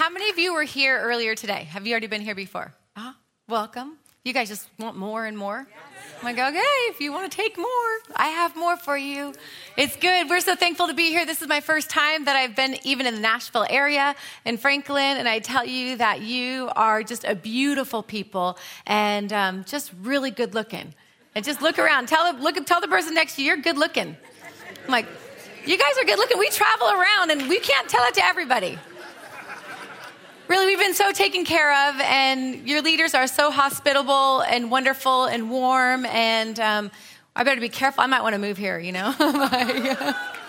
How many of you were here earlier today? Have you already been here before? Uh-huh. Welcome. You guys just want more and more? I'm like, okay, if you want to take more, I have more for you. It's good. We're so thankful to be here. This is my first time that I've been even in the Nashville area in Franklin, and I tell you that you are just a beautiful people and um, just really good looking. And just look around. Tell the, look, tell the person next to you, you're good looking. I'm like, you guys are good looking. We travel around and we can't tell it to everybody. Really, we've been so taken care of, and your leaders are so hospitable and wonderful and warm. And um, I better be careful. I might want to move here, you know?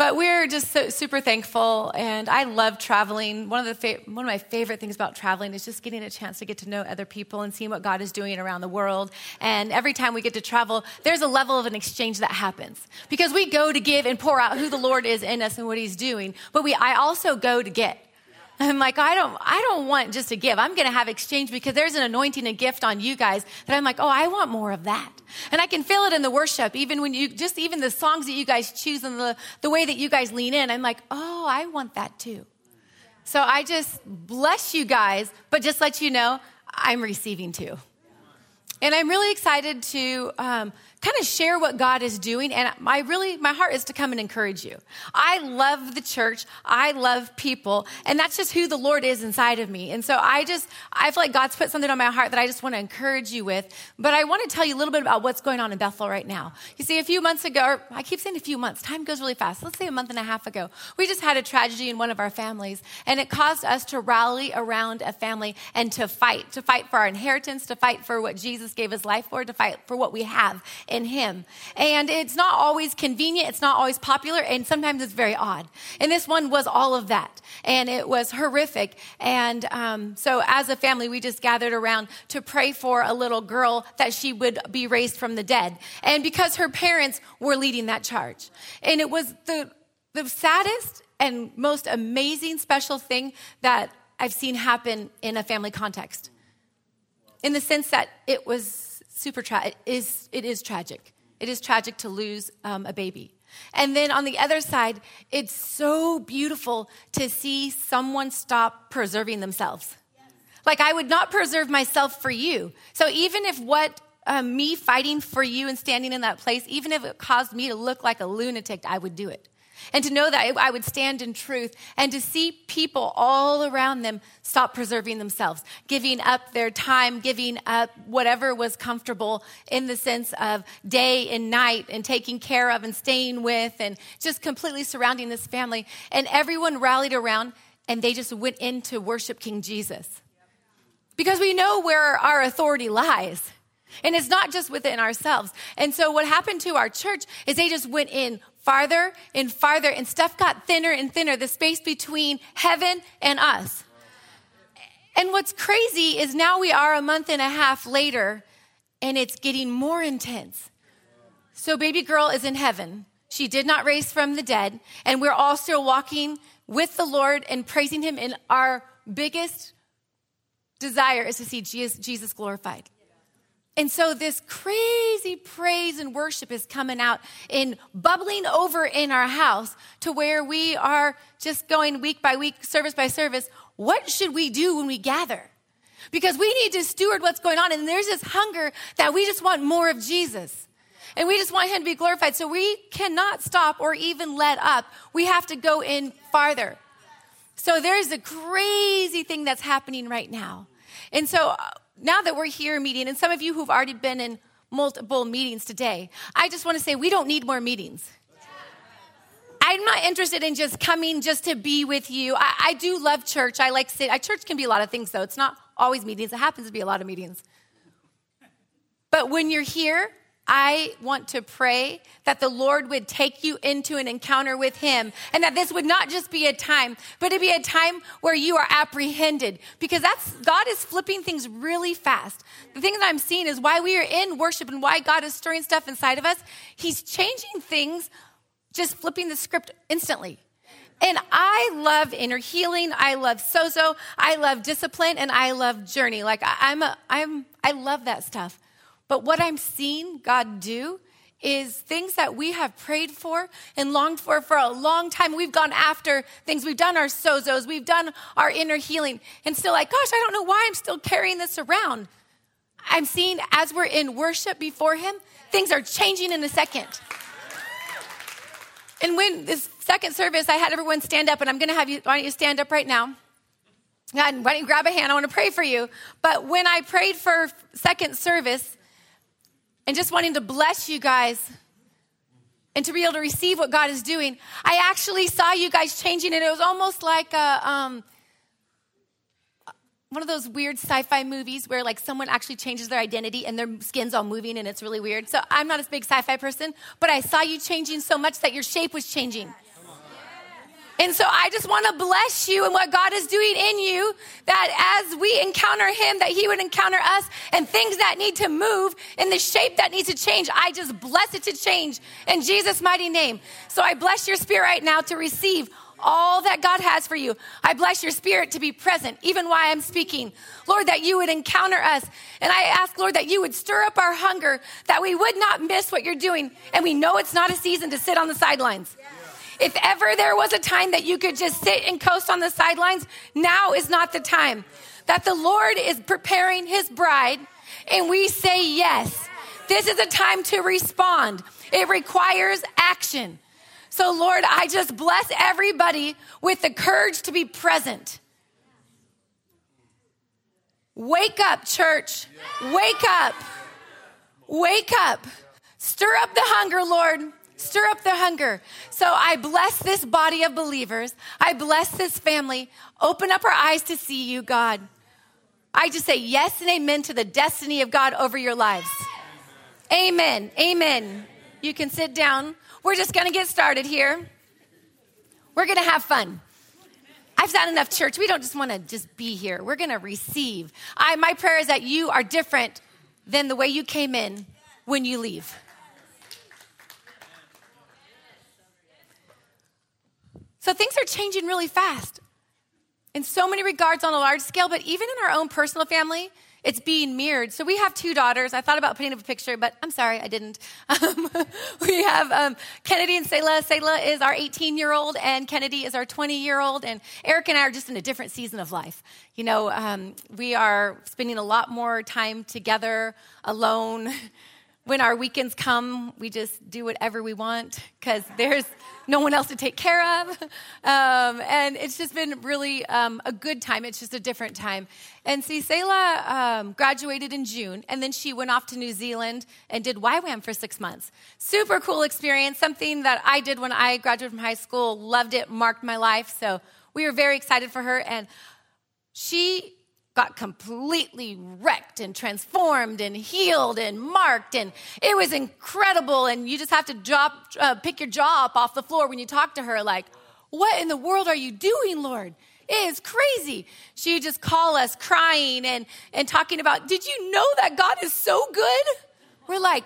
But we're just so, super thankful, and I love traveling. One of the fa- one of my favorite things about traveling is just getting a chance to get to know other people and seeing what God is doing around the world. And every time we get to travel, there's a level of an exchange that happens because we go to give and pour out who the Lord is in us and what He's doing. But we, I also go to get. I'm like, I don't, I don't want just to give. I'm going to have exchange because there's an anointing and gift on you guys that I'm like, oh, I want more of that. And I can feel it in the worship, even when you, just even the songs that you guys choose and the, the way that you guys lean in. I'm like, oh, I want that too. So I just bless you guys, but just let you know, I'm receiving too. And I'm really excited to, um, kind of share what God is doing. And my really, my heart is to come and encourage you. I love the church. I love people. And that's just who the Lord is inside of me. And so I just, I feel like God's put something on my heart that I just want to encourage you with. But I want to tell you a little bit about what's going on in Bethel right now. You see, a few months ago, I keep saying a few months, time goes really fast. Let's say a month and a half ago, we just had a tragedy in one of our families. And it caused us to rally around a family and to fight, to fight for our inheritance, to fight for what Jesus gave his life for, to fight for what we have in Him. And it's not always convenient, it's not always popular, and sometimes it's very odd. And this one was all of that. And it was horrific. And um, so as a family, we just gathered around to pray for a little girl that she would be raised from the dead. And because her parents were leading that charge. And it was the, the saddest and most amazing special thing that I've seen happen in a family context. In the sense that it was super tragic. It is, it is tragic. It is tragic to lose um, a baby. And then on the other side, it's so beautiful to see someone stop preserving themselves. Like, I would not preserve myself for you. So, even if what um, me fighting for you and standing in that place, even if it caused me to look like a lunatic, I would do it and to know that I would stand in truth and to see people all around them stop preserving themselves, giving up their time, giving up whatever was comfortable in the sense of day and night and taking care of and staying with and just completely surrounding this family. And everyone rallied around and they just went in to worship King Jesus. Because we know where our authority lies. And it's not just within ourselves. And so what happened to our church is they just went in farther and farther, and stuff got thinner and thinner, the space between heaven and us. And what's crazy is now we are a month and a half later, and it's getting more intense. So, baby girl is in heaven. She did not raise from the dead, and we're all still walking with the Lord and praising Him. And our biggest desire is to see Jesus glorified. And so this crazy praise and worship is coming out and bubbling over in our house to where we are just going week by week, service by service. What should we do when we gather? Because we need to steward what's going on. And there's this hunger that we just want more of Jesus. And we just want him to be glorified. So we cannot stop or even let up. We have to go in farther. So there's a crazy thing that's happening right now. And so uh, now that we're here meeting, and some of you who've already been in multiple meetings today, I just want to say we don't need more meetings. I'm not interested in just coming just to be with you. I, I do love church. I like sit. I, church can be a lot of things, though. It's not always meetings. It happens to be a lot of meetings. But when you're here, I want to pray that the Lord would take you into an encounter with Him and that this would not just be a time, but it be a time where you are apprehended because that's, God is flipping things really fast. The thing that I'm seeing is why we are in worship and why God is stirring stuff inside of us. He's changing things, just flipping the script instantly. And I love inner healing. I love sozo. I love discipline and I love journey. Like I, I'm a, I'm, I love that stuff. But what I'm seeing God do is things that we have prayed for and longed for for a long time. We've gone after things. We've done our sozos. We've done our inner healing and still like, gosh, I don't know why I'm still carrying this around. I'm seeing as we're in worship before Him, things are changing in a second. And when this second service, I had everyone stand up, and I'm going to have you, why don't you stand up right now? God, why don't you grab a hand? I want to pray for you. But when I prayed for second service and just wanting to bless you guys and to be able to receive what God is doing, I actually saw you guys changing, and it was almost like a, um, one of those weird sci-fi movies where like someone actually changes their identity and their skin's all moving and it's really weird. So I'm not a big sci-fi person, but I saw you changing so much that your shape was changing. And so I just want to bless you and what God is doing in you that as we encounter Him, that He would encounter us and things that need to move in the shape that needs to change. I just bless it to change in Jesus' mighty name. So I bless your spirit right now to receive all that God has for you. I bless your spirit to be present, even while I'm speaking. Lord, that you would encounter us. And I ask, Lord, that you would stir up our hunger, that we would not miss what you're doing. And we know it's not a season to sit on the sidelines. If ever there was a time that you could just sit and coast on the sidelines, now is not the time. That the Lord is preparing his bride, and we say yes. This is a time to respond. It requires action. So, Lord, I just bless everybody with the courage to be present. Wake up, church. Wake up. Wake up. Stir up the hunger, Lord. Stir up the hunger. So I bless this body of believers. I bless this family. Open up our eyes to see you, God. I just say yes and amen to the destiny of God over your lives. Amen. Amen. You can sit down. We're just going to get started here. We're going to have fun. I've done enough church. We don't just want to just be here. We're going to receive. I, my prayer is that you are different than the way you came in when you leave. So things are changing really fast in so many regards on a large scale, but even in our own personal family, it's being mirrored. So we have two daughters. I thought about putting up a picture, but I'm sorry, I didn't. Um, we have um, Kennedy and Selah. Selah is our 18 year old, and Kennedy is our 20 year old. And Eric and I are just in a different season of life. You know, um, we are spending a lot more time together, alone. When our weekends come, we just do whatever we want because there's no one else to take care of. Um, and it's just been really um, a good time. It's just a different time. And see, Selah um, graduated in June, and then she went off to New Zealand and did YWAM for six months. Super cool experience, something that I did when I graduated from high school. Loved it, marked my life. So we were very excited for her. And she got completely wrecked and transformed and healed and marked and it was incredible. And you just have to drop uh, pick your jaw up off the floor when you talk to her like what in the world are you doing lord? It is crazy. She would just call us crying and and talking about did you know that god is so good? We're like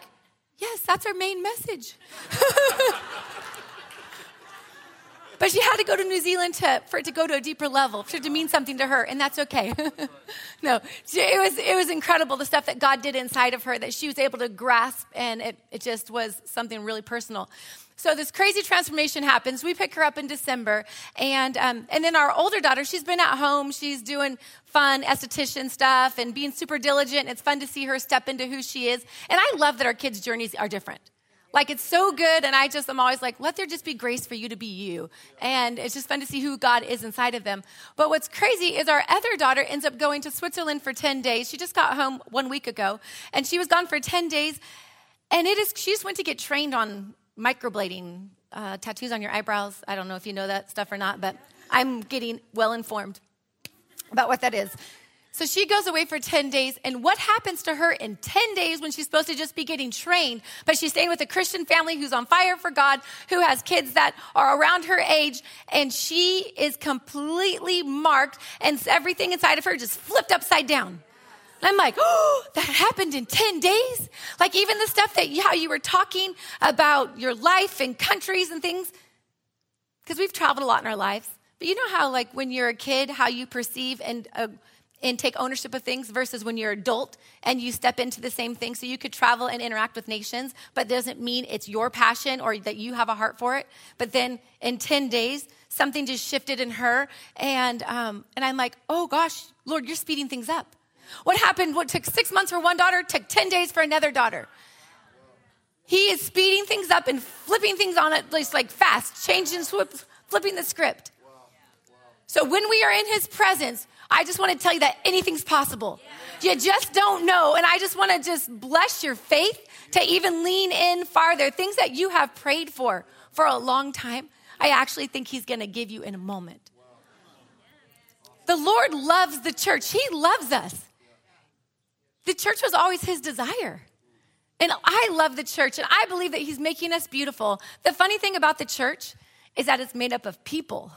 yes that's our main message But she had to go to New Zealand to, for it to go to a deeper level, for it to mean something to her, and that's okay. no, it was, it was incredible the stuff that God did inside of her that she was able to grasp, and it, it just was something really personal. So this crazy transformation happens. We pick her up in December, and um, and then our older daughter, she's been at home. She's doing fun esthetician stuff and being super diligent. It's fun to see her step into who she is. And I love that our kids' journeys are different. Like it's so good, and I just am always like, let there just be grace for you to be you. And it's just fun to see who God is inside of them. But what's crazy is our other daughter ends up going to Switzerland for 10 days. She just got home one week ago, and she was gone for 10 days. And it is, she just went to get trained on microblading, uh, tattoos on your eyebrows. I don't know if you know that stuff or not, but I'm getting well informed about what that is. So she goes away for 10 days, and what happens to her in 10 days when she's supposed to just be getting trained? But she's staying with a Christian family who's on fire for God, who has kids that are around her age, and she is completely marked, and everything inside of her just flipped upside down. I'm like, oh, that happened in 10 days? Like, even the stuff that how you were talking about your life and countries and things, because we've traveled a lot in our lives. But you know how, like, when you're a kid, how you perceive and uh, and take ownership of things versus when you're adult and you step into the same thing. So you could travel and interact with nations, but doesn't mean it's your passion or that you have a heart for it. But then in 10 days, something just shifted in her. And, um, and I'm like, oh gosh, Lord, you're speeding things up. What happened? What took six months for one daughter took 10 days for another daughter. He is speeding things up and flipping things on at least like fast, changing, flipping the script. So when we are in his presence, I just want to tell you that anything's possible. You just don't know. And I just want to just bless your faith to even lean in farther. Things that you have prayed for for a long time, I actually think he's going to give you in a moment. The Lord loves the church. He loves us. The church was always his desire. And I love the church, and I believe that he's making us beautiful. The funny thing about the church is that it's made up of people.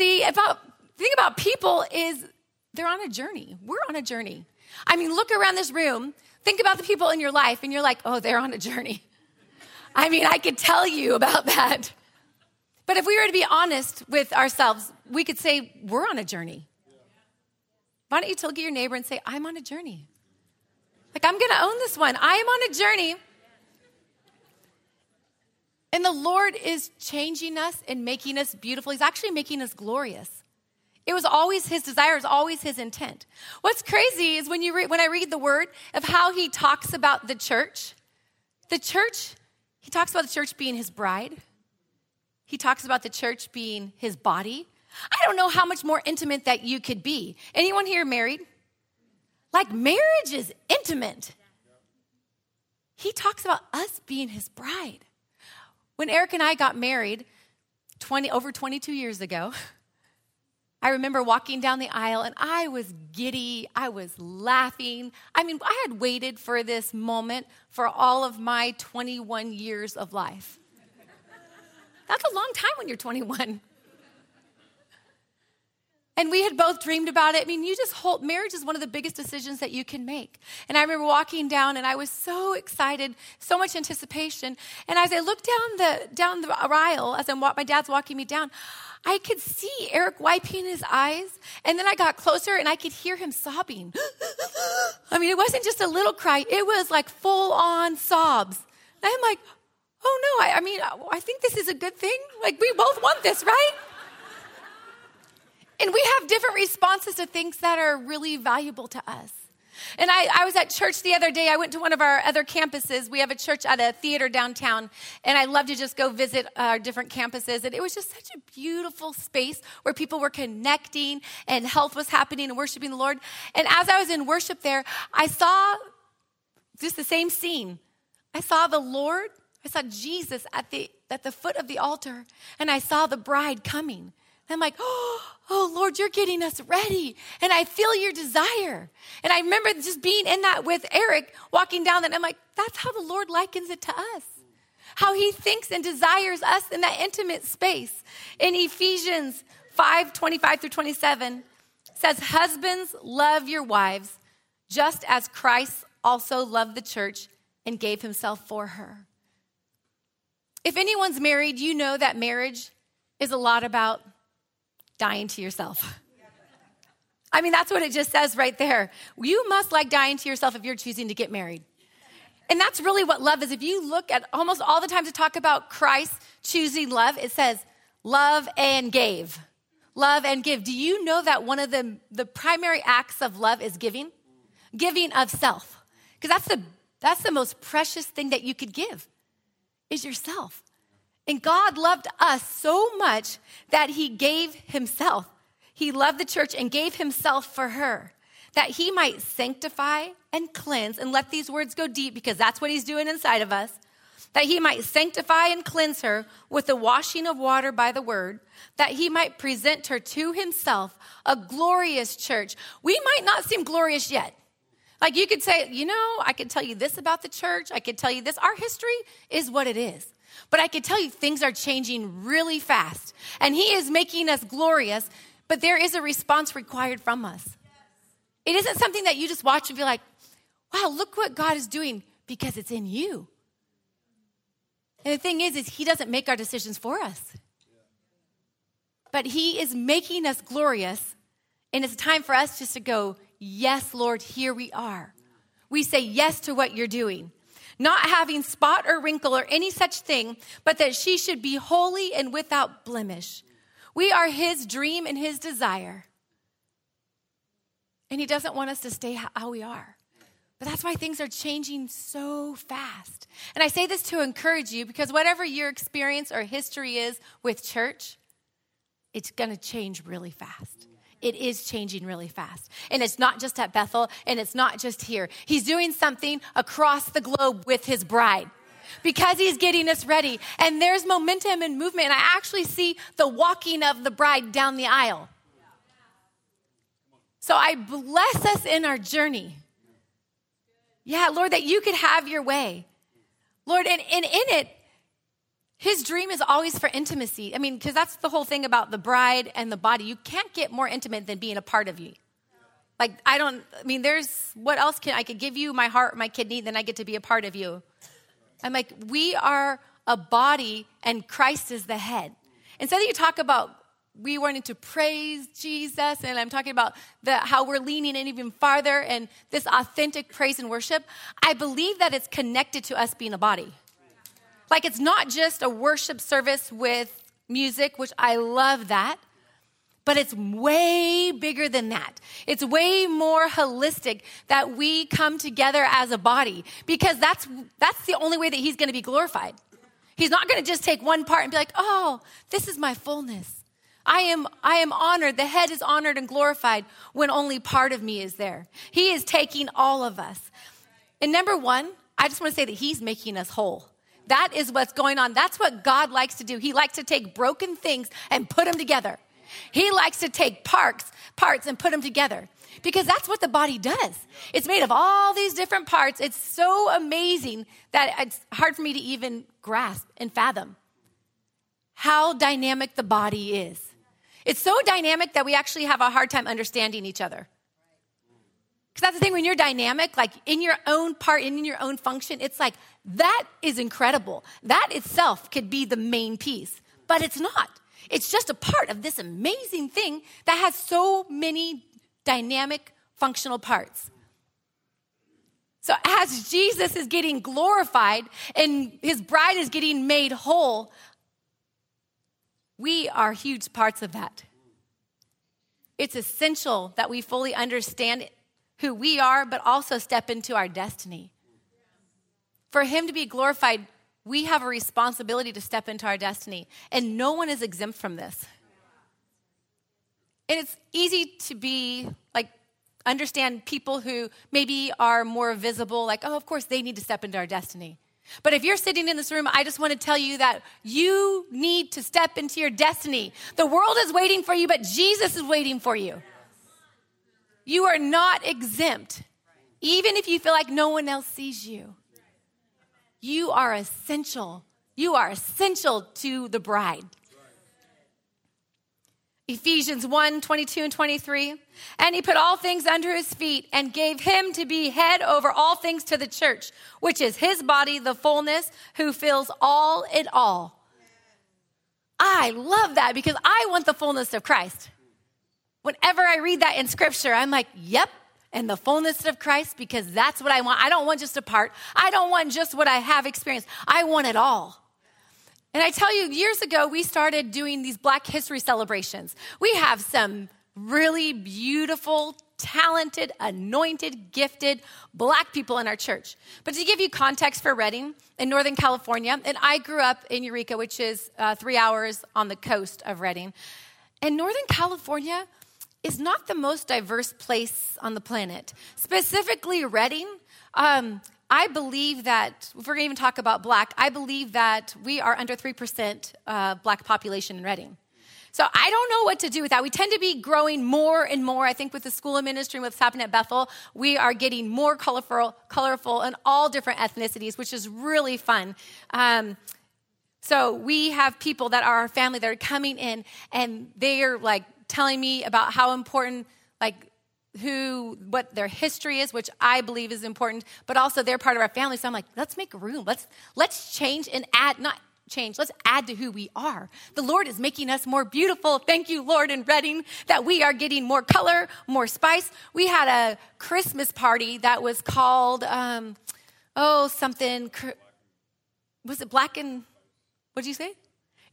See, about the thing about people is they're on a journey. We're on a journey. I mean, look around this room, think about the people in your life, and you're like, oh, they're on a journey. I mean, I could tell you about that. But if we were to be honest with ourselves, we could say, we're on a journey. Why don't you at your neighbor and say, I'm on a journey? Like, I'm gonna own this one. I am on a journey. And the Lord is changing us and making us beautiful. He's actually making us glorious. It was always his desire, it was always his intent. What's crazy is when you when I read the word of how he talks about the church, the church, he talks about the church being his bride. He talks about the church being his body. I don't know how much more intimate that you could be. Anyone here married? Like marriage is intimate. He talks about us being his bride. When Eric and I got married 20 over 22 years ago, I remember walking down the aisle and I was giddy. I was laughing. I mean, I had waited for this moment for all of my 21 years of life. That's a long time when you're 21. And we had both dreamed about it. I mean, you just hold, marriage is one of the biggest decisions that you can make. And I remember walking down and I was so excited, so much anticipation. And as I looked down the, down the aisle, as I'm, my dad's walking me down, I could see Eric wiping his eyes. And then I got closer and I could hear him sobbing. I mean, it wasn't just a little cry, it was like full on sobs. And I'm like, oh no, I, I mean, I think this is a good thing. Like, we both want this, right? And we have different responses to things that are really valuable to us. And I, I, was at church the other day. I went to one of our other campuses. We have a church at a theater downtown, and I love to just go visit our different campuses. And it was just such a beautiful space where people were connecting and health was happening and worshiping the Lord. And as I was in worship there, I saw just the same scene. I saw the Lord, I saw Jesus at the, at the foot of the altar, and I saw the bride coming. I'm like, oh, Lord, you're getting us ready. And I feel your desire. And I remember just being in that with Eric, walking down that. I'm like, that's how the Lord likens it to us. How he thinks and desires us in that intimate space. In Ephesians 5 25 through 27 says, Husbands, love your wives, just as Christ also loved the church and gave himself for her. If anyone's married, you know that marriage is a lot about dying to yourself. I mean, that's what it just says right there. You must like dying to yourself if you're choosing to get married. And that's really what love is. If you look at almost all the times to talk about Christ choosing love, it says love and gave. Love and give. Do you know that one of the, the primary acts of love is giving? Giving of self. Because that's the that's the most precious thing that you could give is yourself. And God loved us so much that he gave himself. He loved the church and gave himself for her that he might sanctify and cleanse and let these words go deep because that's what he's doing inside of us. That he might sanctify and cleanse her with the washing of water by the word, that he might present her to himself a glorious church. We might not seem glorious yet. Like you could say, you know, I could tell you this about the church. I could tell you this. Our history is what it is. But I can tell you things are changing really fast. And He is making us glorious, but there is a response required from us. It isn't something that you just watch and be like, wow, look what God is doing because it's in you. And the thing is, is He doesn't make our decisions for us. But He is making us glorious And it's time for us just to go, Yes, Lord, here we are. We say yes to what you're doing. Not having spot or wrinkle or any such thing, but that she should be holy and without blemish. We are his dream and his desire. And he doesn't want us to stay how we are. But that's why things are changing so fast. And I say this to encourage you because whatever your experience or history is with church, it's going to change really fast. It is changing really fast. And it's not just at Bethel and it's not just here. He's doing something across the globe with his bride because he's getting us ready. And there's momentum and movement. And I actually see the walking of the bride down the aisle. So I bless us in our journey. Yeah, Lord, that you could have your way. Lord, and, and in it, his dream is always for intimacy. I mean, because that's the whole thing about the bride and the body. You can't get more intimate than being a part of you. Like, I don't, I mean, there's, what else can I could give you my heart, my kidney, then I get to be a part of you. I'm like, we are a body and Christ is the head. Instead that you talk about we wanted to praise Jesus, and I'm talking about the, how we're leaning in even farther and this authentic praise and worship. I believe that it's connected to us being a body. Like it's not just a worship service with music, which I love that, but it's way bigger than that. It's way more holistic that we come together as a body because that's that's the only way that he's going to be glorified. He's not going to just take one part and be like, "Oh, this is my fullness." I am, I am honored. The head is honored and glorified when only part of me is there. He is taking all of us. And number one, I just want to say that He's making us whole. That is what's going on. That's what God likes to do. He likes to take broken things and put them together. He likes to take parts, parts and put them together because that's what the body does. It's made of all these different parts. It's so amazing that it's hard for me to even grasp and fathom how dynamic the body is. It's so dynamic that we actually have a hard time understanding each other. Because that's the thing, when you're dynamic, like in your own part, in your own function, it's like that is incredible. That itself could be the main piece, but it's not. It's just a part of this amazing thing that has so many dynamic, functional parts. So, as Jesus is getting glorified and his bride is getting made whole, we are huge parts of that. It's essential that we fully understand who we are, but also step into our destiny. For Him to be glorified, we have a responsibility to step into our destiny, and no one is exempt from this. And it's easy to be like, understand people who maybe are more visible, like, oh, of course, they need to step into our destiny. But if you're sitting in this room, I just want to tell you that you need to step into your destiny. The world is waiting for you, but Jesus is waiting for you. You are not exempt, even if you feel like no one else sees you. You are essential. You are essential to the bride. Ephesians 1 22 and 23. And he put all things under his feet and gave him to be head over all things to the church, which is his body, the fullness, who fills all in all. I love that because I want the fullness of Christ. Whenever I read that in scripture, I'm like, yep, and the fullness of Christ because that's what I want. I don't want just a part. I don't want just what I have experienced. I want it all. And I tell you, years ago, we started doing these Black History celebrations. We have some really beautiful, talented, anointed, gifted black people in our church. But to give you context for Redding in Northern California, and I grew up in Eureka, which is uh, three hours on the coast of Redding. And Northern California is not the most diverse place on the planet. Specifically, Redding. Um, I believe that, if we're going to even talk about black, I believe that we are under 3% uh, black population in Redding. So I don't know what to do with that. We tend to be growing more and more. I think with the school of ministry what's happening at Bethel, we are getting more colorful, colorful and all different ethnicities, which is really fun. Um, so we have people that are our family that are coming in and they are like telling me about how important like who what their history is which i believe is important but also they're part of our family so i'm like let's make room let's let's change and add not change. Let's add to who we are. The Lord is making us more beautiful. Thank you, Lord, in Redding, that we are getting more color, more spice. We had a Christmas party that was called, um, oh, something, was it Black and, what did you say?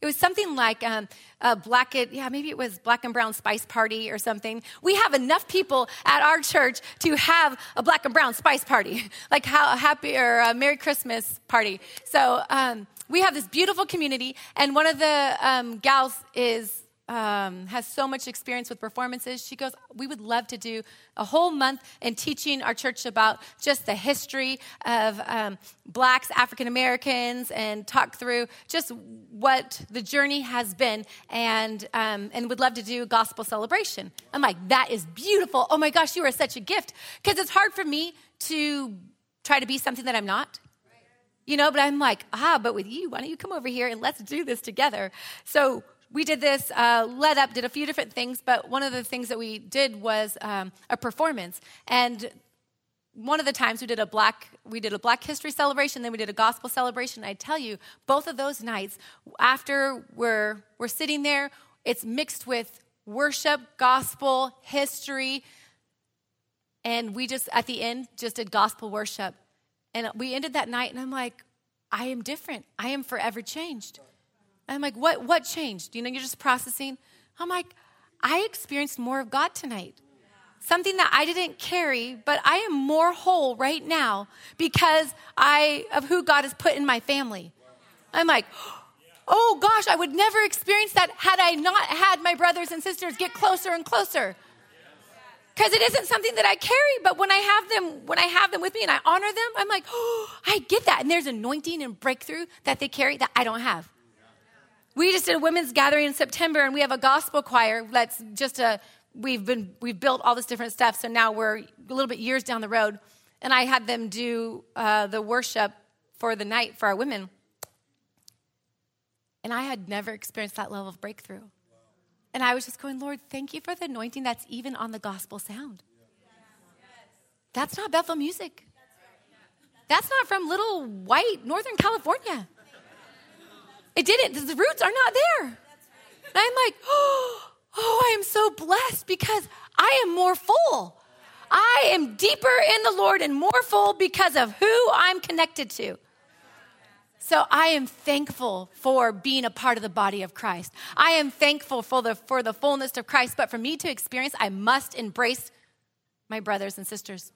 It was something like um, a black, yeah, maybe it was black and brown spice party or something. We have enough people at our church to have a black and brown spice party, like how a happy or a Merry Christmas party. So um, we have this beautiful community, and one of the um, gals is um, has so much experience with performances. She goes, We would love to do a whole month in teaching our church about just the history of um, blacks, African Americans, and talk through just what the journey has been, and, um, and would love to do gospel celebration. I'm like, That is beautiful. Oh my gosh, you are such a gift. Because it's hard for me to try to be something that I'm not you know, but I'm like, ah, but with you, why don't you come over here and let's do this together? So we did this, uh, led up, did a few different things, but one of the things that we did was um, a performance. And one of the times we did a black we did a black history celebration then we did a gospel celebration. I tell you both of those nights after we're we're sitting there it's mixed with worship gospel history and we just at the end just did gospel worship. And we ended that night and i'm like i am different. I am forever changed I'm like, what, what changed? You know, you're just processing. I'm like, I experienced more of God tonight. Something that I didn't carry, but I am more whole right now because I of who God has put in my family. I'm like, oh gosh, I would never experience that had I not had my brothers and sisters get closer and closer. Because it isn't something that I carry, but when I have them, when I have them with me and I honor them, I'm like, oh, I get that. And there's anointing and breakthrough that they carry that I don't have. We just did a women's gathering in September, and we have a gospel choir that's just a we've been we've built all this different stuff. So now we're a little bit years down the road, and I had them do uh, the worship for the night for our women, and I had never experienced that level of breakthrough. And I was just going, Lord, thank you for the anointing that's even on the gospel sound. That's not Bethel music. That's not from little white Northern California. It didn't. The roots are not there. And I'm like, oh, oh, I am so blessed because I am more full. I am deeper in the Lord and more full because of who I'm connected to. So I am thankful for being a part of the body of Christ. I am thankful for the, for the fullness of Christ, but for me to experience, I must embrace my brothers and sisters.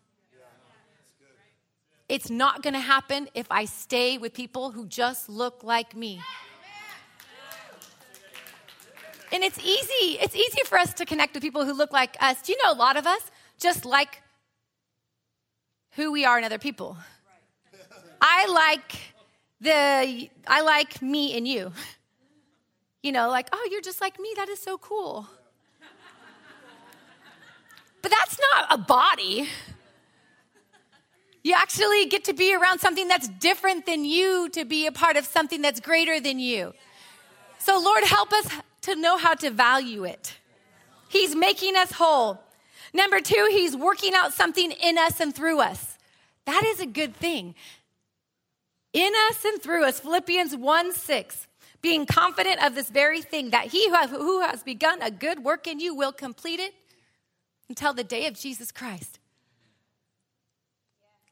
It's not going to happen if I stay with people who just look like me. And it's easy, it's easy for us to connect with people who look like us. Do you know a lot of us just like who we are in other people? I like the I like me and you. You know, like, oh, you're just like me. That is so cool. But that's not a body. You actually get to be around something that's different than you to be a part of something that's greater than you. So, Lord, help us to know how to value it. He's making us whole. Number two, he's working out something in us and through us. That is a good thing. In us and through us, Philippians 1 6, being confident of this very thing, that he who has begun a good work in you will complete it until the day of Jesus Christ.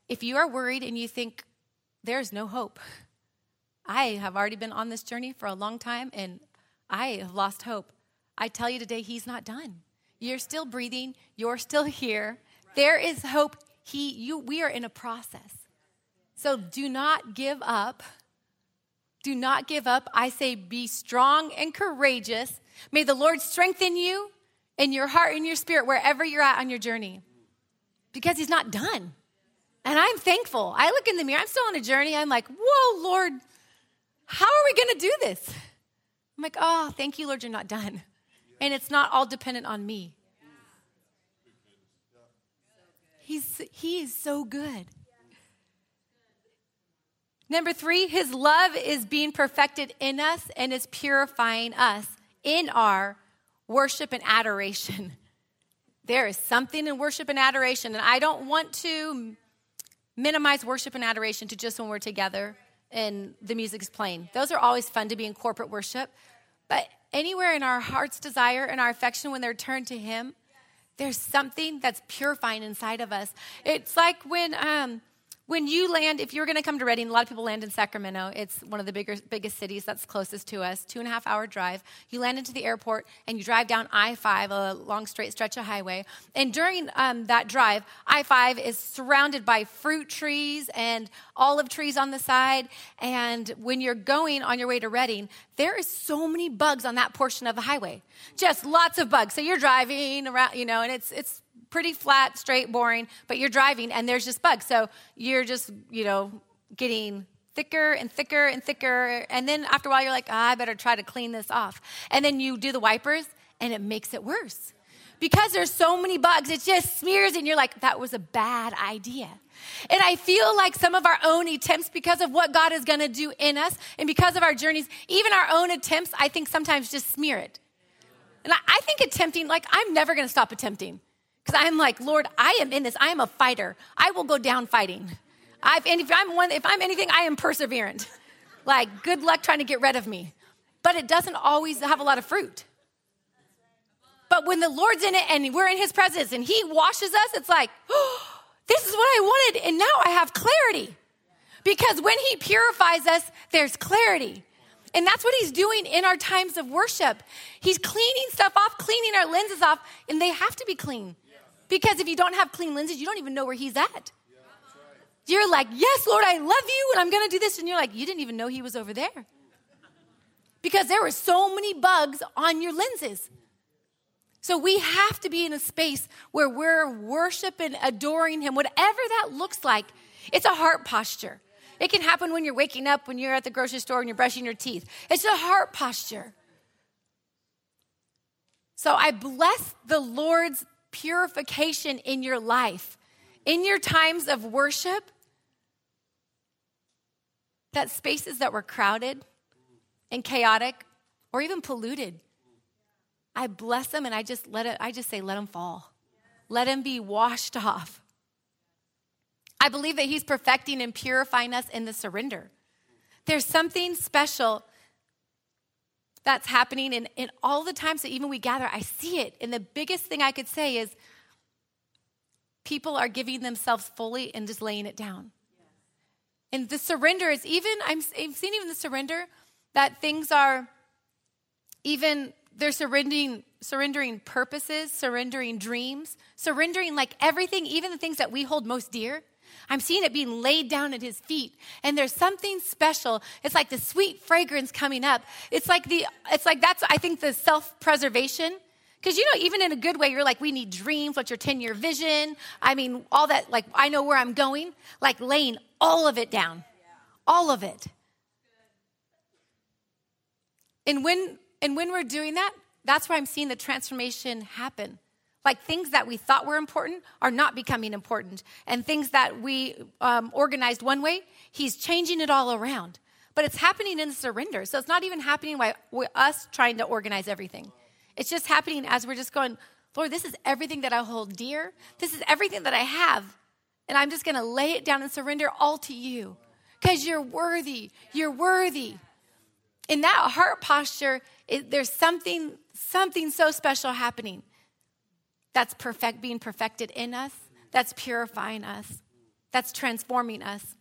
If you are worried and you think there's no hope, I have already been on this journey for a long time and I have lost hope. I tell you today, He's not done. You're still breathing, you're still here. There is hope. He, you, we are in a process. So do not give up. Do not give up. I say be strong and courageous. May the Lord strengthen you in your heart and your spirit wherever you're at on your journey because He's not done. And I'm thankful. I look in the mirror, I'm still on a journey. I'm like, whoa, Lord, how are we going to do this? I'm like, oh, thank you, Lord, you're not done. And it's not all dependent on me. He's, he is so good. Number three, his love is being perfected in us and is purifying us in our worship and adoration. There is something in worship and adoration, and I don't want to minimize worship and adoration to just when we're together. and the music's playing. Those are always fun to be in corporate worship. But anywhere in our heart's desire and our affection when they're turned to Him, there's something that's purifying inside of us. It's like when um, when you land, if you're going to come to Redding, a lot of people land in Sacramento. It's one of the bigger, biggest cities that's closest to us, two and a half hour drive. You land into the airport and you drive down I 5, a long straight stretch of highway. And during um, that drive, I 5 is surrounded by fruit trees and olive trees on the side. And when you're going on your way to Redding, there is so many bugs on that portion of the highway. Just lots of bugs. So you're driving around, you know, and it's, it's, pretty flat, straight, boring, but you're driving and there's just bugs. So you're just, you know, getting thicker and thicker and thicker. And then after a while, you're like, oh, I better try to clean this off. And then you do the wipers and it makes it worse. Because there's so many bugs, it just smears and you're like, that was a bad idea. And I feel like some of our own attempts, because of what God is gonna do in us and because of our journeys, even our own attempts, I think sometimes just smear it. And I, think attempting, like, I'm never gonna stop attempting. Because I'm like, Lord, I am in this. I am a fighter. I will go down fighting. I've, and if I'm one, if I'm anything, I am perseverant. Like, good luck trying to get rid of me. But it doesn't always have a lot of fruit. But when the Lord's in it and we're in His presence and He washes us, it's like, oh, this is what I wanted, and now I have clarity. Because when He purifies us, there's clarity. And that's what he's doing in our times of worship. He's cleaning stuff off, cleaning our lenses off, and they have to be clean. Because if you don't have clean lenses, you don't even know where he's at. You're like, Yes, Lord, I love you, and I'm gonna do this. And you're like, You didn't even know he was over there. Because there were so many bugs on your lenses. So we have to be in a space where we're worshiping, adoring him, whatever that looks like. It's a heart posture. It can happen when you're waking up, when you're at the grocery store and you're brushing your teeth. It's a heart posture. So I bless the Lord's purification in your life, in your times of worship, that spaces that were crowded and chaotic or even polluted, I bless them and I just let it, I just say, let them fall. Let them be washed off. I believe that He's perfecting and purifying us in the surrender. There's something special that's happening And, in all the times that even we gather, I see it. And the biggest thing I could say is people are giving themselves fully and just laying it down. And the surrender is even, I'm, I've seen even the surrender that things are even, they're surrendering, surrendering purposes, surrendering dreams, surrendering like everything, even the things that we hold most dear. I'm seeing it being laid down at his feet. And there's something special. It's like the sweet fragrance coming up. It's like the, it's like that's, I think, the self preservation. Because, you know, even in a good way, you're like, we need dreams. What's your 10 year vision? I mean, all that, like, I know where I'm going. Like, laying all of it down. All of it. And when, and when we're doing that, that's where I'm seeing the transformation happen. Like things that we thought were important are not becoming important. And things that we um, organized one way, he's changing it all around. But it's happening in surrender. So it's not even happening by us trying to organize everything. It's just happening as we're just going, Lord, this is everything that I hold dear. This is everything that I have. And I'm just going to lay it down and surrender all to you because you're worthy. You're worthy. In that heart posture, it, there's something, something so special happening that's perfect, being perfected in us, that's purifying us, that's transforming us.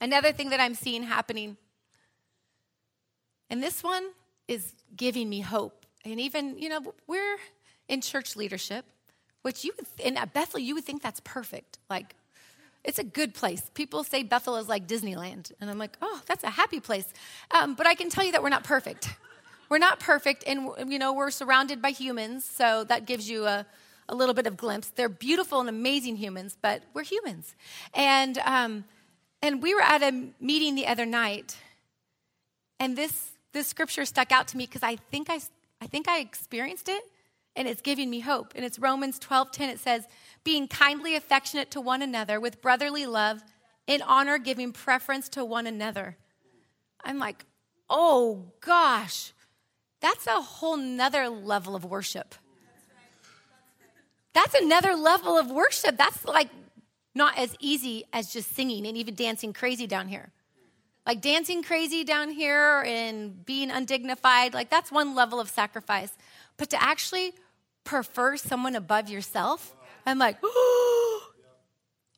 Another thing that I'm seeing happening, and this one is giving me hope. And even, you know, we're in church leadership, which you would, in Bethel, you would think that's perfect. Like, it's a good place. People say Bethel is like Disneyland. And I'm like, oh, that's a happy place. Um, but I can tell you that we're not perfect. We're not perfect, and you know we're surrounded by humans, so that gives you a, a little bit of glimpse. They're beautiful and amazing humans, but we're humans. And um, and we were at a meeting the other night, and this this scripture stuck out to me because I think I I think I experienced it, and it's giving me hope. And it's Romans twelve ten. It says, "Being kindly affectionate to one another with brotherly love, in honor, giving preference to one another." I'm like, oh gosh that's a whole nother level of worship. That's another level of worship. That's like not as easy as just singing and even dancing crazy down here. Like dancing crazy down here and being undignified, like that's one level of sacrifice. But to actually prefer someone above yourself, I'm like,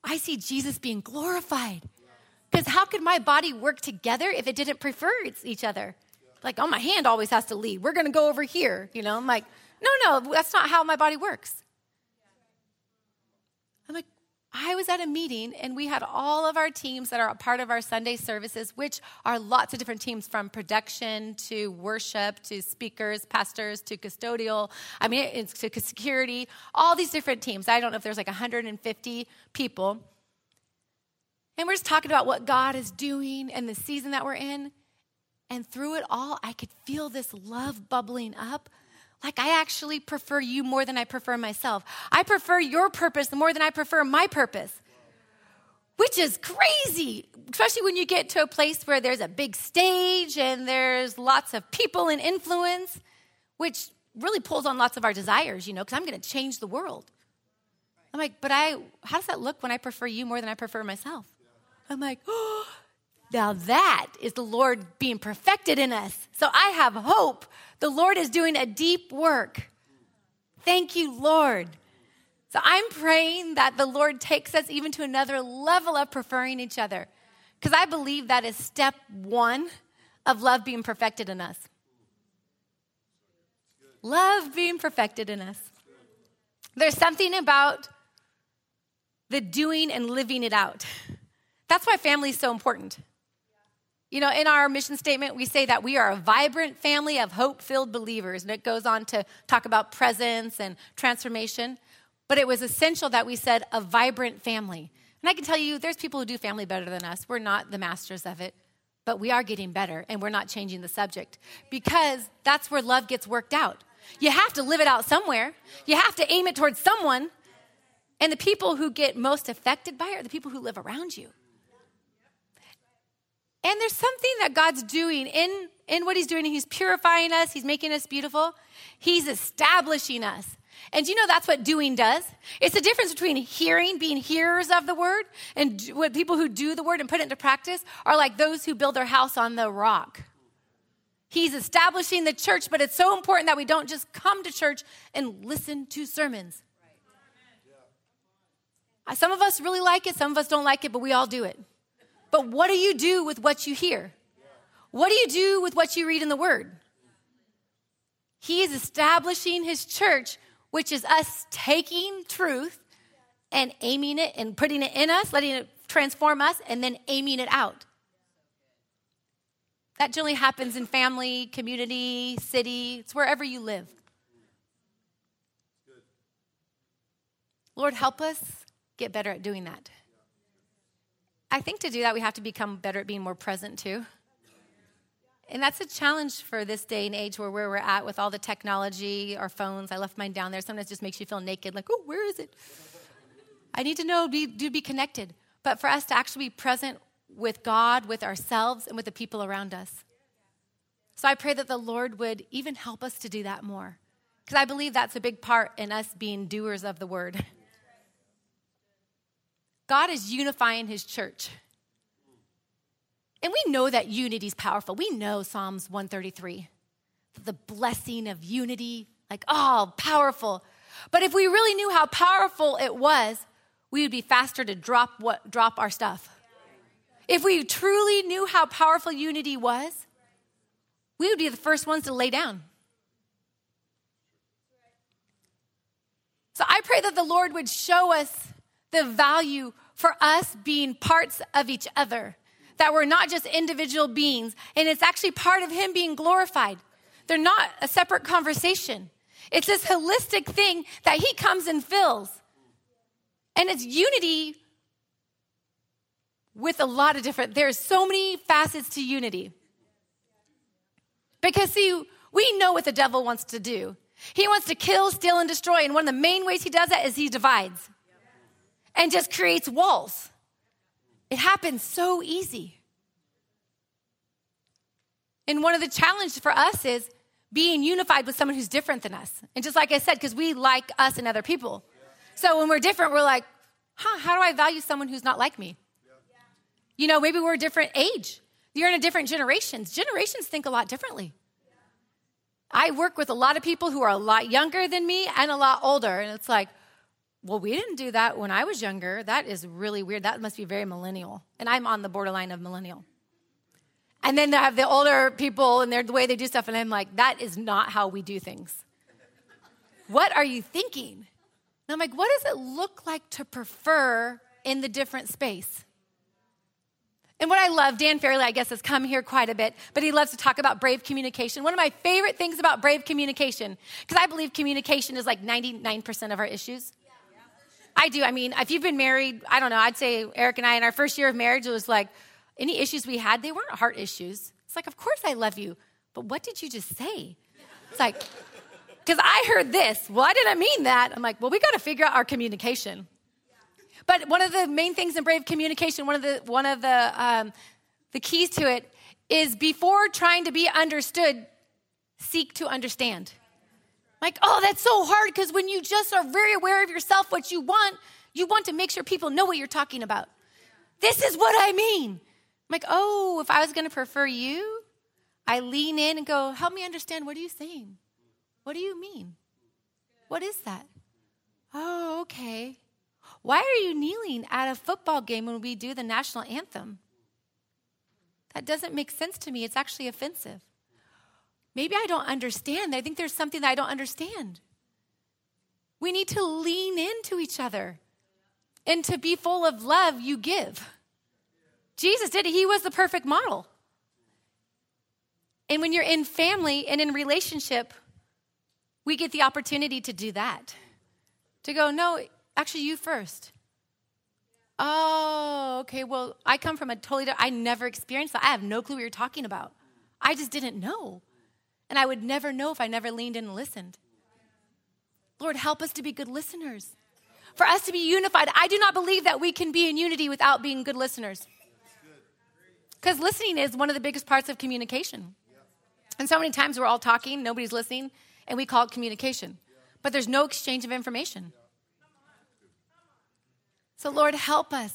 I see Jesus being glorified. Because how could my body work together if it didn't prefer each other? Like, oh, my hand always has to lead. We're going to go over here. You know, I'm like, no, no, that's not how my body works. I'm like, I was at a meeting and we had all of our teams that are a part of our Sunday services, which are lots of different teams from production to worship to speakers, pastors to custodial, I mean, it's to security, all these different teams. I don't know if there's like 150 people. And we're just talking about what God is doing and the season that we're in. And through it all, I could feel this love bubbling up. Like, I actually prefer you more than I prefer myself. I prefer your purpose more than I prefer my purpose, which is crazy, especially when you get to a place where there's a big stage and there's lots of people and influence, which really pulls on lots of our desires, you know, because I'm going to change the world. I'm like, but I, how does that look when I prefer you more than I prefer myself? I'm like, oh, now that is the Lord being perfected in us. So I have hope. The Lord is doing a deep work. Thank you, Lord. So I'm praying that the Lord takes us even to another level of preferring each other. Because I believe that is step one of love being perfected in us. Love being perfected in us. There's something about the doing and living it out. That's why family is so important. You know, in our mission statement, we say that we are a vibrant family of hope filled believers. And it goes on to talk about presence and transformation. But it was essential that we said a vibrant family. And I can tell you, there's people who do family better than us. We're not the masters of it, but we are getting better and we're not changing the subject because that's where love gets worked out. You have to live it out somewhere, you have to aim it towards someone. And the people who get most affected by it are the people who live around you. And there's something that God's doing in, in what He's doing. He's purifying us, He's making us beautiful, He's establishing us. And you know that's what doing does? It's the difference between hearing, being hearers of the word, and what people who do the word and put it into practice are like those who build their house on the rock. He's establishing the church, but it's so important that we don't just come to church and listen to sermons. Uh, some of us really like it, some of us don't like it, but we all do it. But what do you do with what you hear? What do you do with what you read in the Word? He is establishing his church, which is us taking truth and aiming it and putting it in us, letting it transform us, and then aiming it out. That generally happens in family, community, city, it's wherever you live. Lord, help us get better at doing that. I think to do that, we have to become better at being more present too. And that's a challenge for this day and age where, where we're at with all the technology, our phones. I left mine down there. Sometimes it just makes you feel naked, like, oh, where is it? I need to know be, to be connected. But for us to actually be present with God, with ourselves, and with the people around us. So I pray that the Lord would even help us to do that more. Because I believe that's a big part in us being doers of the word. God is unifying his church. And we know that unity is powerful. We know Psalms 133, the blessing of unity, like, oh, powerful. But if we really knew how powerful it was, we would be faster to drop what drop our stuff. If we truly knew how powerful unity was, we would be the first ones to lay down. So I pray that the Lord would show us the value for us being parts of each other, that we're not just individual beings, and it's actually part of Him being glorified. They're not a separate conversation. It's this holistic thing that He comes and fills. And it's unity with a lot of different, there's so many facets to unity. Because, see, we know what the devil wants to do. He wants to kill, steal, and destroy. And one of the main ways he does that is he divides and just creates walls. It happens so easy. And one of the challenges for us is being unified with someone who's different than us. And just like I said, because we like us and other people. So when we're different, we're like, huh, how do I value someone who's not like me? You know, maybe we're a different age. You're in a different generations. Generations think a lot differently. I work with a lot of people who are a lot younger than me and a lot older. And it's like, well, we didn't do that when I was younger. That is really weird. That must be very millennial. And I'm on the borderline of millennial. And then they have the older people and the way they do stuff. And I'm like, that is not how we do things. what are you thinking? And I'm like, what does it look like to prefer in the different space? And what I love, Dann Farrelly, I guess, has come here quite a bit, but he loves to talk about brave communication. One of my favorite things about brave communication, because I believe communication is like 99% of our issues. I do. I mean, if you've been married, I don't know, I'd say Eric and I, in our first year of marriage, it was like any issues we had, they weren't heart issues. It's like, of course I love you, but what did you just say? It's like, because I heard this. Why did I mean that? I'm like, well, we got to figure out our communication. But one of the main things in brave communication, one of the one of the um, the keys to it is before trying to be understood, seek to understand. Like, oh, that's so hard because when you just are very aware of yourself, what you want, you want to make sure people know what you're talking about. This is what I mean. I'm like, oh, if I was going to prefer you, I lean in and go, help me understand. What are you saying? What do you mean? What is that? Oh, okay. Why are you kneeling at a football game when we do the national anthem? That doesn't make sense to me. It's actually offensive. Maybe I don't understand. I think there's something that I don't understand. We need to lean into each other. And to be full of love, you give. Jesus did it, He was the perfect model. And when you're in family and in relationship, we get the opportunity to do that. To go, no, Actually, you first. Oh, okay. Well, I come from a totally, I never experienced that. I have no clue what you're talking about. I just didn't know. And I would never know if I never leaned in and listened. Lord, help us to be good listeners. For us to be unified, I do not believe that we can be in unity without being good listeners. Because listening is one of the biggest parts of communication. And so many times we're all talking, nobody's listening, and we call it communication. But there's no exchange of information. So, Lord, help us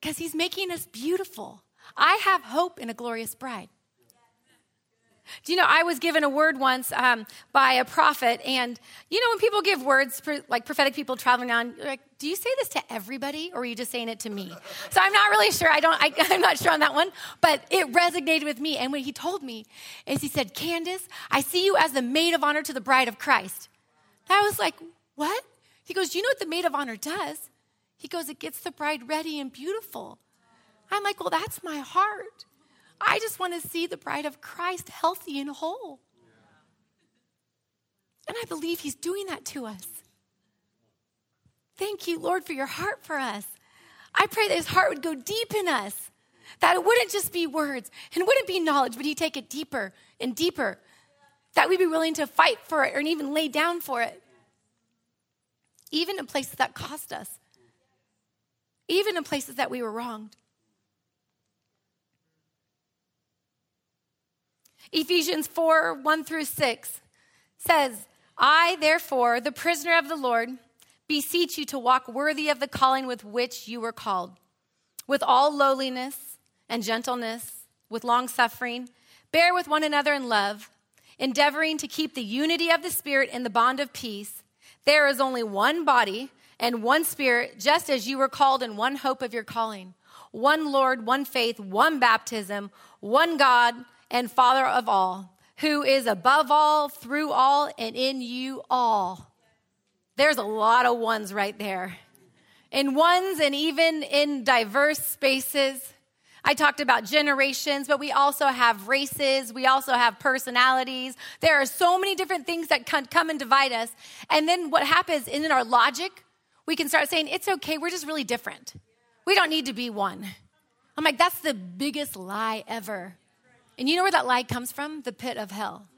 because He's making us beautiful. I have hope in a glorious bride. Do you know, I was given a word once um, by a prophet, and you know, when people give words, like prophetic people traveling on, you're like, do you say this to everybody, or are you just saying it to me? So I'm not really sure. I don't. I, I'm not sure on that one, but it resonated with me. And what he told me is, he said, "Candace, I see you as the maid of honor to the bride of Christ." And I was like, "What?" He goes, "Do you know what the maid of honor does? He goes, It gets the bride ready and beautiful. I'm like, Well, that's my heart. I just want to see the bride of Christ healthy and whole. And I believe He's doing that to us. Thank you, Lord, for your heart for us. I pray that His heart would go deep in us, that it wouldn't just be words and wouldn't be knowledge, but He'd take it deeper and deeper, that we'd be willing to fight for it or even lay down for it, even in places that cost us even in places that we were wronged. Ephesians 4 1 through 6 says, I, therefore, the prisoner of the Lord, beseech you to walk worthy of the calling with which you were called, with all lowliness and gentleness, with long suffering, bear with one another in love, endeavoring to keep the unity of the Spirit in the bond of peace. There is only one body and one spirit, just as you were called in one hope of your calling. One Lord, one faith, one baptism, one God and Father of all, who is above all, through all, and in you all. There's a lot of ones right there. In ones and even in diverse spaces. I talked about generations, but we also have races. We also have personalities. There are so many different things that come and divide us. And then what happens in our logic, we can start saying, it's okay, we're just really different. We don't need to be one. I'm like, that's the biggest lie ever. And you know where that lie comes from? The pit of hell.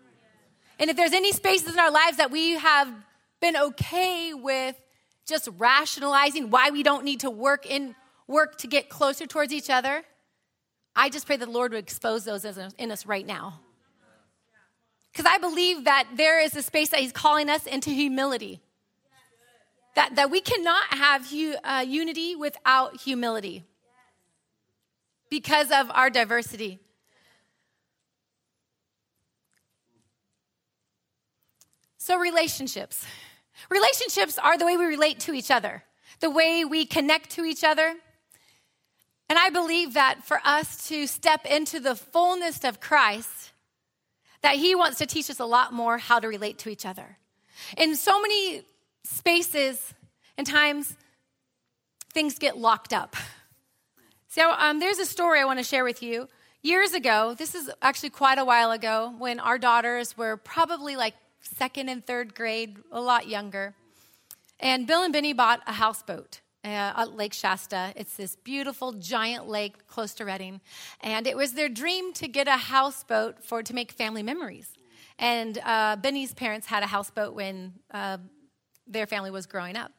And if there's any spaces in our lives that we have been okay with just rationalizing why we don't need to work in work to get closer towards each other, I just pray the Lord would expose those in us right now. Because I believe that there is a space that He's calling us into humility. That, that we cannot have hu, uh, unity without humility. because of our diversity. So, relationships. Relationships are the way we relate to each other, the way we connect to each other. And I believe that for us to step into the fullness of Christ, that He wants to teach us a lot more how to relate to each other. In so many spaces and times, things get locked up. So, um, there's a story I want to share with you. Years ago, this is actually quite a while ago, when our daughters were probably like second and third grade, a lot younger. And Bill and Beni bought a houseboat. Uh, at Lake Shasta. It's this beautiful giant lake close to Redding. And it was their dream to get a houseboat for to make family memories. And uh, Beni's parents had a houseboat when uh, their family was growing up.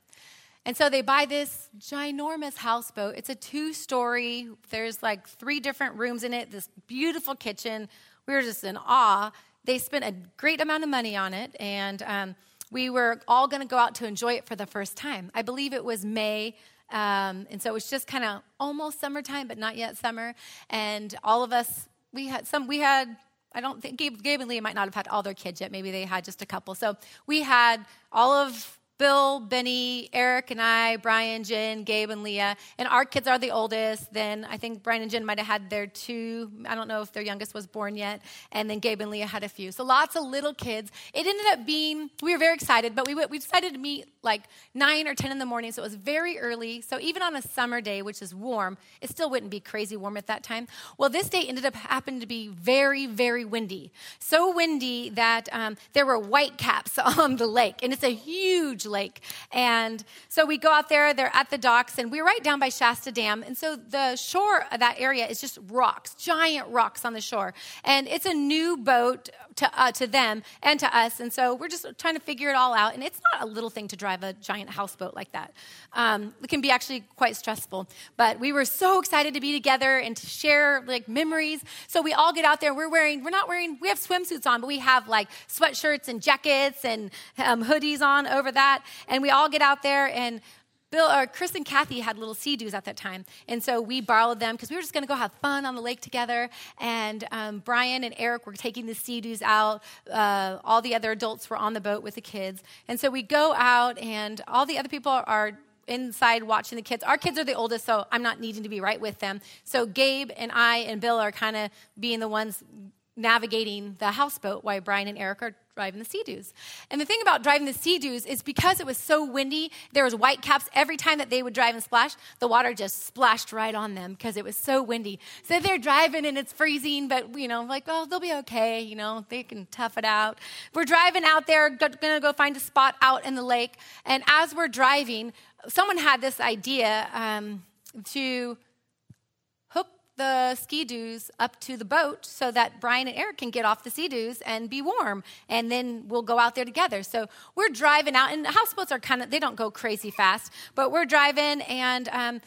And so they buy this ginormous houseboat. It's a two story, there's like three different rooms in it, this beautiful kitchen. We were just in awe. They spent a great amount of money on it, and um, we were all going to go out to enjoy it for the first time. I believe it was May. Um, and so it was just kind of almost summertime, but not yet summer. And all of us, we had some, we had I don't think Gabe, Gabe, and Leah might not have had all their kids yet. Maybe they had just a couple. So we had all of Bill, Beni, Eric, and I, Brian, Jenn, Gabe, and Leah. And our kids are the oldest. Then I think Brian and Jenn might have had their two. I don't know if their youngest was born yet. And then Gabe and Leah had a few. So lots of little kids. It ended up being, we were very excited, but we, we decided to meet like 9 or 10 in the morning. So it was very early. So even on a summer day, which is warm, it still wouldn't be crazy warm at that time. Well, this day ended up happening to be very, very windy. So windy that um, there were white caps on the lake. And it's a huge lake. And so we go out there, they're at the docks, and we're right down by Shasta Dam. And so the shore of that area is just rocks, giant rocks on the shore. And it's a new boat to, uh, to them and to us. And so we're just trying to figure it all out. And it's not a little thing to drive a giant houseboat like that. Um, it can be actually quite stressful. But we were so excited to be together and to share like memories. So we all get out there. We're wearing, we're not wearing, we have swimsuits on, but we have like sweatshirts and jackets and um, hoodies on over that. And we all get out there and Bill or Kris and Kathy had little Sea-Doos at that time, and so we borrowed them because we were just going to go have fun on the lake together. And um, Brian and Eric were taking the Sea-Doos out. Uh, all the other adults were on the boat with the kids, and so we go out, and all the other people are inside watching the kids. Our kids are the oldest, so I'm not needing to be right with them. So Gabe and I and Bill are kind of being the ones navigating the houseboat while Brian and Eric are driving the Sea-Doos. And the thing about driving the Sea-Doos is because it was so windy, there was white caps every time that they would drive and splash, the water just splashed right on them because it was so windy. So they're driving and it's freezing, but you know, like, oh, they'll be okay, you know, they can tough it out. We're driving out there, gonna go find a spot out in the lake, and as we're driving, someone had this idea um, to the ski doos up to the boat so that Brian and Eric can get off the Sea-Doos and be warm. And then we'll go out there together. So we're driving out, and the houseboats are kind of, they don't go crazy fast, but we're driving, and um,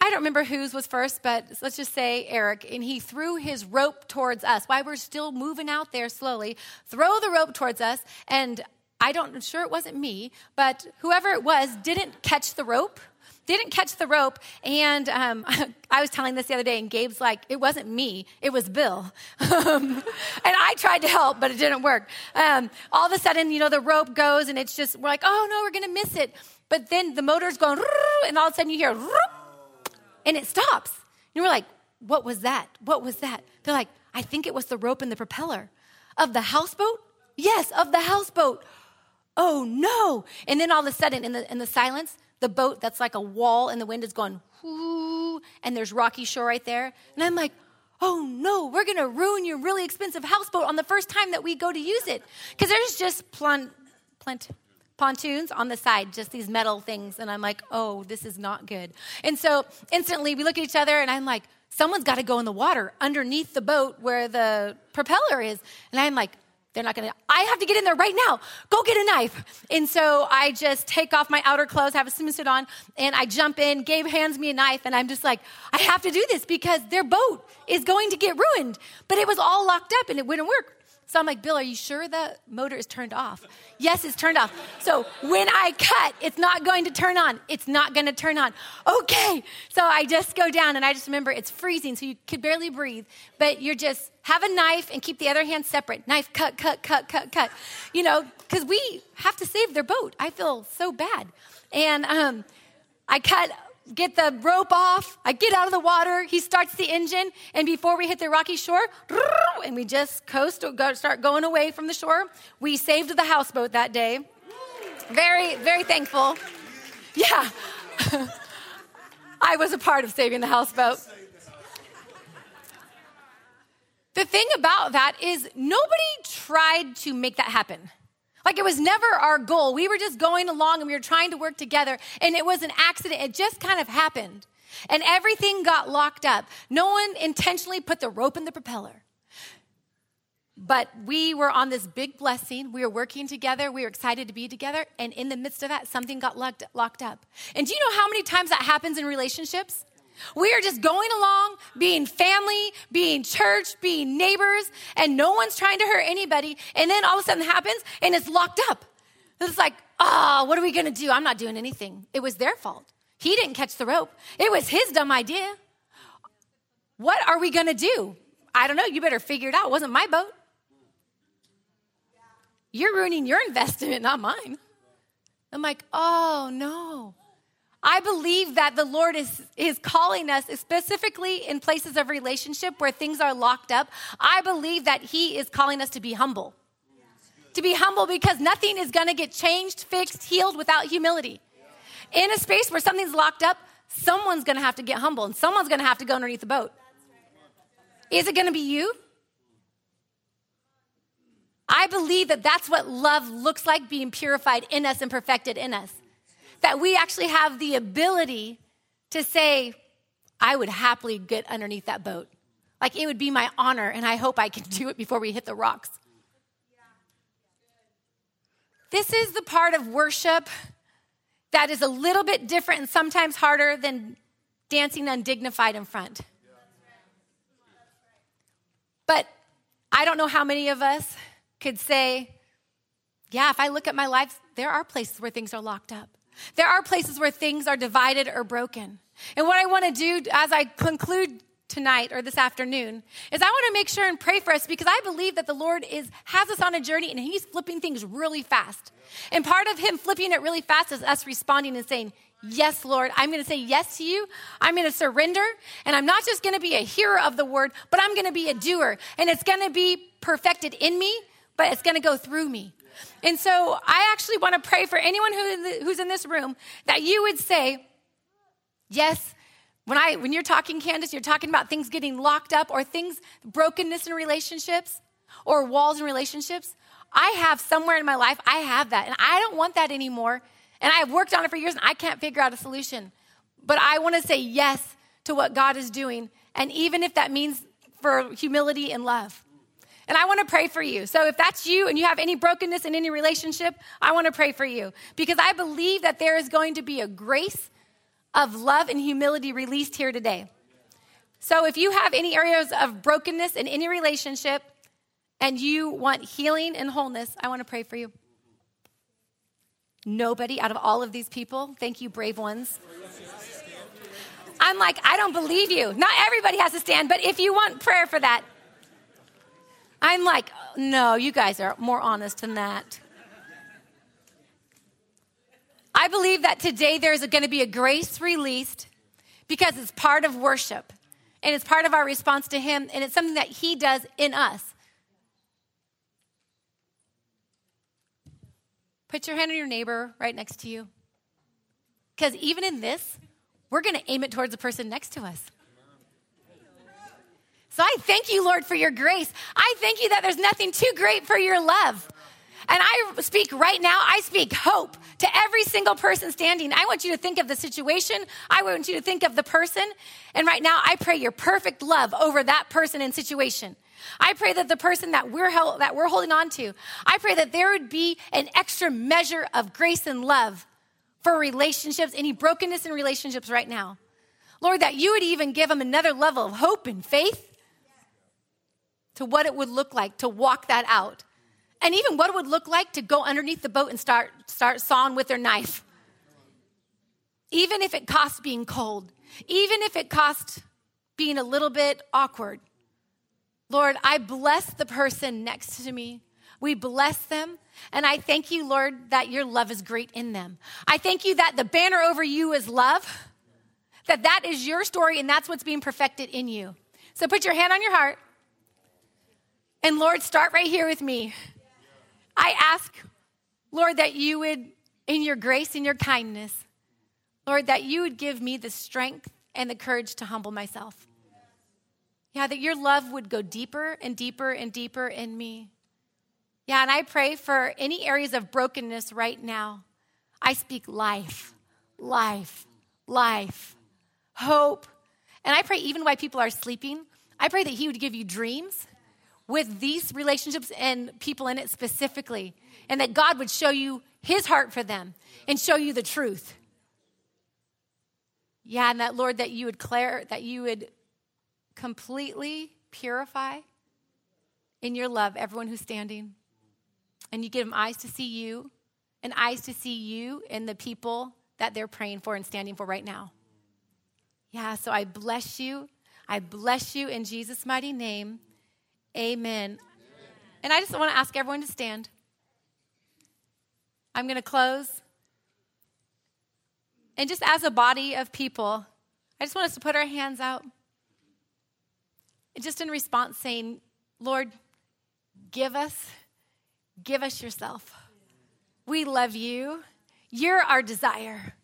I don't remember whose was first, but let's just say Eric, and he threw his rope towards us while we're still moving out there slowly. Throw the rope towards us, and I don't, I'm sure it wasn't me, but whoever it was didn't catch the rope didn't catch the rope. And um, I was telling this the other day, and Gabe's like, it wasn't me, it was Bill. Um, and I tried to help, but it didn't work. Um, all of a sudden, you know, the rope goes, and it's just, we're like, oh no, we're going to miss it. But then the motor's going, and all of a sudden you hear, and it stops. And we're like, what was that? What was that? They're like, I think it was the rope and the propeller of the houseboat. Yes, of the houseboat. Oh no. And then all of a sudden, in the, in the silence, the boat that's like a wall and the wind is going whoo, and there's rocky shore right there. And I'm like, oh no, we're gonna ruin your really expensive houseboat on the first time that we go to use it. Because there's just plant, plant, pontoons on the side, just these metal things. And I'm like, oh, this is not good. And so instantly we look at each other and I'm like, someone's got to go in the water underneath the boat where the propeller is. And I'm like, they're not gonna, I have to get in there right now. Go get a knife. And so I just take off my outer clothes, have a swimsuit on, and I jump in. Gabe hands me a knife, and I'm just like, I have to do this because their boat is going to get ruined. But it was all locked up and it wouldn't work. So I'm like, Bill, are you sure the motor is turned off? Yes, it's turned off. So when I cut, it's not going to turn on. It's not going to turn on. Okay. So I just go down and I just remember it's freezing, so you could barely breathe, but you're just have a knife and keep the other hand separate. Knife, cut, cut, cut, cut, cut. You know, because we have to save their boat. I feel so bad. And um, I cut get the rope off. I get out of the water. He starts the engine. And before we hit the rocky shore, and we just coast, start going away from the shore. We saved the houseboat that day. Very, very thankful. Yeah. I was a part of saving the houseboat. The thing about that is, nobody tried to make that happen. Like it was never our goal. We were just going along and we were trying to work together, and it was an accident. It just kind of happened. And everything got locked up. No one intentionally put the rope in the propeller. But we were on this big blessing. We were working together. We were excited to be together. And in the midst of that, something got locked, locked up. And do you know how many times that happens in relationships? We are just going along, being family, being church, being neighbors, and no one's trying to hurt anybody. And then all of a sudden happens and it's locked up. It's like, oh, what are we gonna do? I'm not doing anything. It was their fault. He didn't catch the rope, it was his dumb idea. What are we gonna do? I don't know. You better figure it out. It wasn't my boat. You're ruining your investment, not mine. I'm like, oh no. I believe that the Lord is, is calling us specifically in places of relationship where things are locked up. I believe that He is calling us to be humble. To be humble because nothing is going to get changed, fixed, healed without humility. In a space where something's locked up, someone's going to have to get humble and someone's going to have to go underneath the boat. Is it going to be you? I believe that that's what love looks like being purified in us and perfected in us that we actually have the ability to say, I would happily get underneath that boat. Like it would be my honor, and I hope I can do it before we hit the rocks. This is the part of worship that is a little bit different and sometimes harder than dancing undignified in front. But I don't know how many of us could say, yeah, if I look at my life, there are places where things are locked up. There are places where things are divided or broken. And what I want to do as I conclude tonight or this afternoon is I want to make sure and pray for us because I believe that the Lord is has us on a journey and he's flipping things really fast. And part of him flipping it really fast is us responding and saying, Yes, Lord, I'm going to say yes to you. I'm going to surrender. And I'm not just going to be a hearer of the word, but I'm going to be a doer. And it's going to be perfected in me, but it's going to go through me. And so I actually want to pray for anyone who, who's in this room that you would say, yes, when I when you're talking, Candace, you're talking about things getting locked up or things, brokenness in relationships or walls in relationships. I have somewhere in my life, I have that. And I don't want that anymore. And I've worked on it for years and I can't figure out a solution. But I want to say yes to what God is doing. And even if that means for humility and love. And I want to pray for you. So if that's you and you have any brokenness in any relationship, I want to pray for you because I believe that there is going to be a grace of love and humility released here today. So if you have any areas of brokenness in any relationship and you want healing and wholeness, I want to pray for you. Nobody out of all of these people, thank you, brave ones. I'm like, I don't believe you. Not everybody has to stand, but if you want prayer for that, I'm like, no, you guys are more honest than that. I believe that today there's going to be a grace released because it's part of worship and it's part of our response to Him and it's something that He does in us. Put your hand on your neighbor right next to you. Because even in this, we're going to aim it towards the person next to us. So I thank you, Lord, for your grace. I thank you that there's nothing too great for your love. And I speak right now, I speak hope to every single person standing. I want you to think of the situation. I want you to think of the person. And right now, I pray your perfect love over that person and situation. I pray that the person that we're, held, that we're holding on to, I pray that there would be an extra measure of grace and love for relationships, any brokenness in relationships right now. Lord, that you would even give them another level of hope and faith to what it would look like to walk that out. And even what it would look like to go underneath the boat and start, start sawing with their knife. Even if it costs being cold, even if it costs being a little bit awkward. Lord, I bless the person next to me. We bless them. And I thank you, Lord, that your love is great in them. I thank you that the banner over you is love, that that is your story and that's what's being perfected in you. So put your hand on your heart. And Lord, start right here with me. I ask, Lord, that you would, in your grace and your kindness, Lord, that you would give me the strength and the courage to humble myself. Yeah, that your love would go deeper and deeper and deeper in me. Yeah, and I pray for any areas of brokenness right now. I speak life, life, life, hope. And I pray even while people are sleeping, I pray that He would give you dreams with these relationships and people in it specifically, and that God would show you His heart for them and show you the truth. Yeah, and that Lord, that you would clear, that you would completely purify in your love everyone who's standing. And you give them eyes to see you and eyes to see you and the people that they're praying for and standing for right now. Yeah, so I bless you. I bless you in Jesus' mighty name. Amen. And I just want to ask everyone to stand. I'm going to close. And just as a body of people, I just want us to put our hands out. Just in response, saying, Lord, give us, give us yourself. We love you. You're our desire.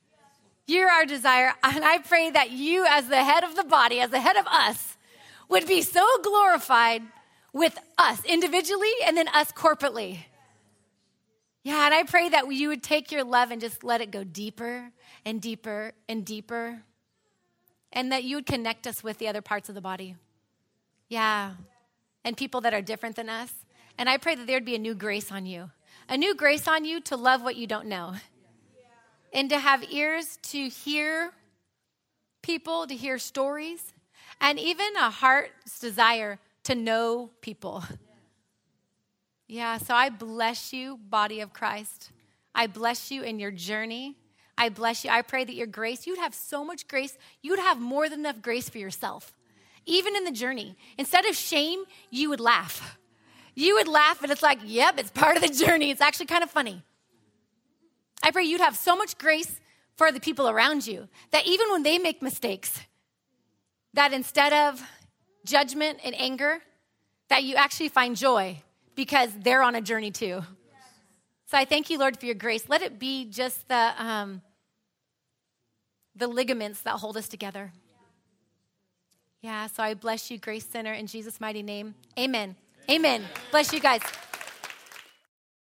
You're our desire. And I pray that you, as the head of the body, as the head of us, would be so glorified with us individually and then us corporately. Yeah, and I pray that you would take your love and just let it go deeper and deeper and deeper, and that you would connect us with the other parts of the body. Yeah, and people that are different than us. And I pray that there'd be a new grace on you, a new grace on you to love what you don't know, and to have ears to hear people, to hear stories, and even a heart's desire to know people. Yeah, so I bless you, body of Christ. I bless you in your journey. I bless you. I pray that your grace, you'd have so much grace, you'd have more than enough grace for yourself, even in the journey. Instead of shame, you would laugh. You would laugh, and it's like, yep, it's part of the journey. It's actually kind of funny. I pray you'd have so much grace for the people around you that even when they make mistakes, that instead of judgment and anger, that you actually find joy because they're on a journey too. So I thank you, Lord, for your grace. Let it be just the, um, the ligaments that hold us together. Yeah, so I bless you, Grace Center, in Jesus' mighty name. Amen. Amen. Bless you guys.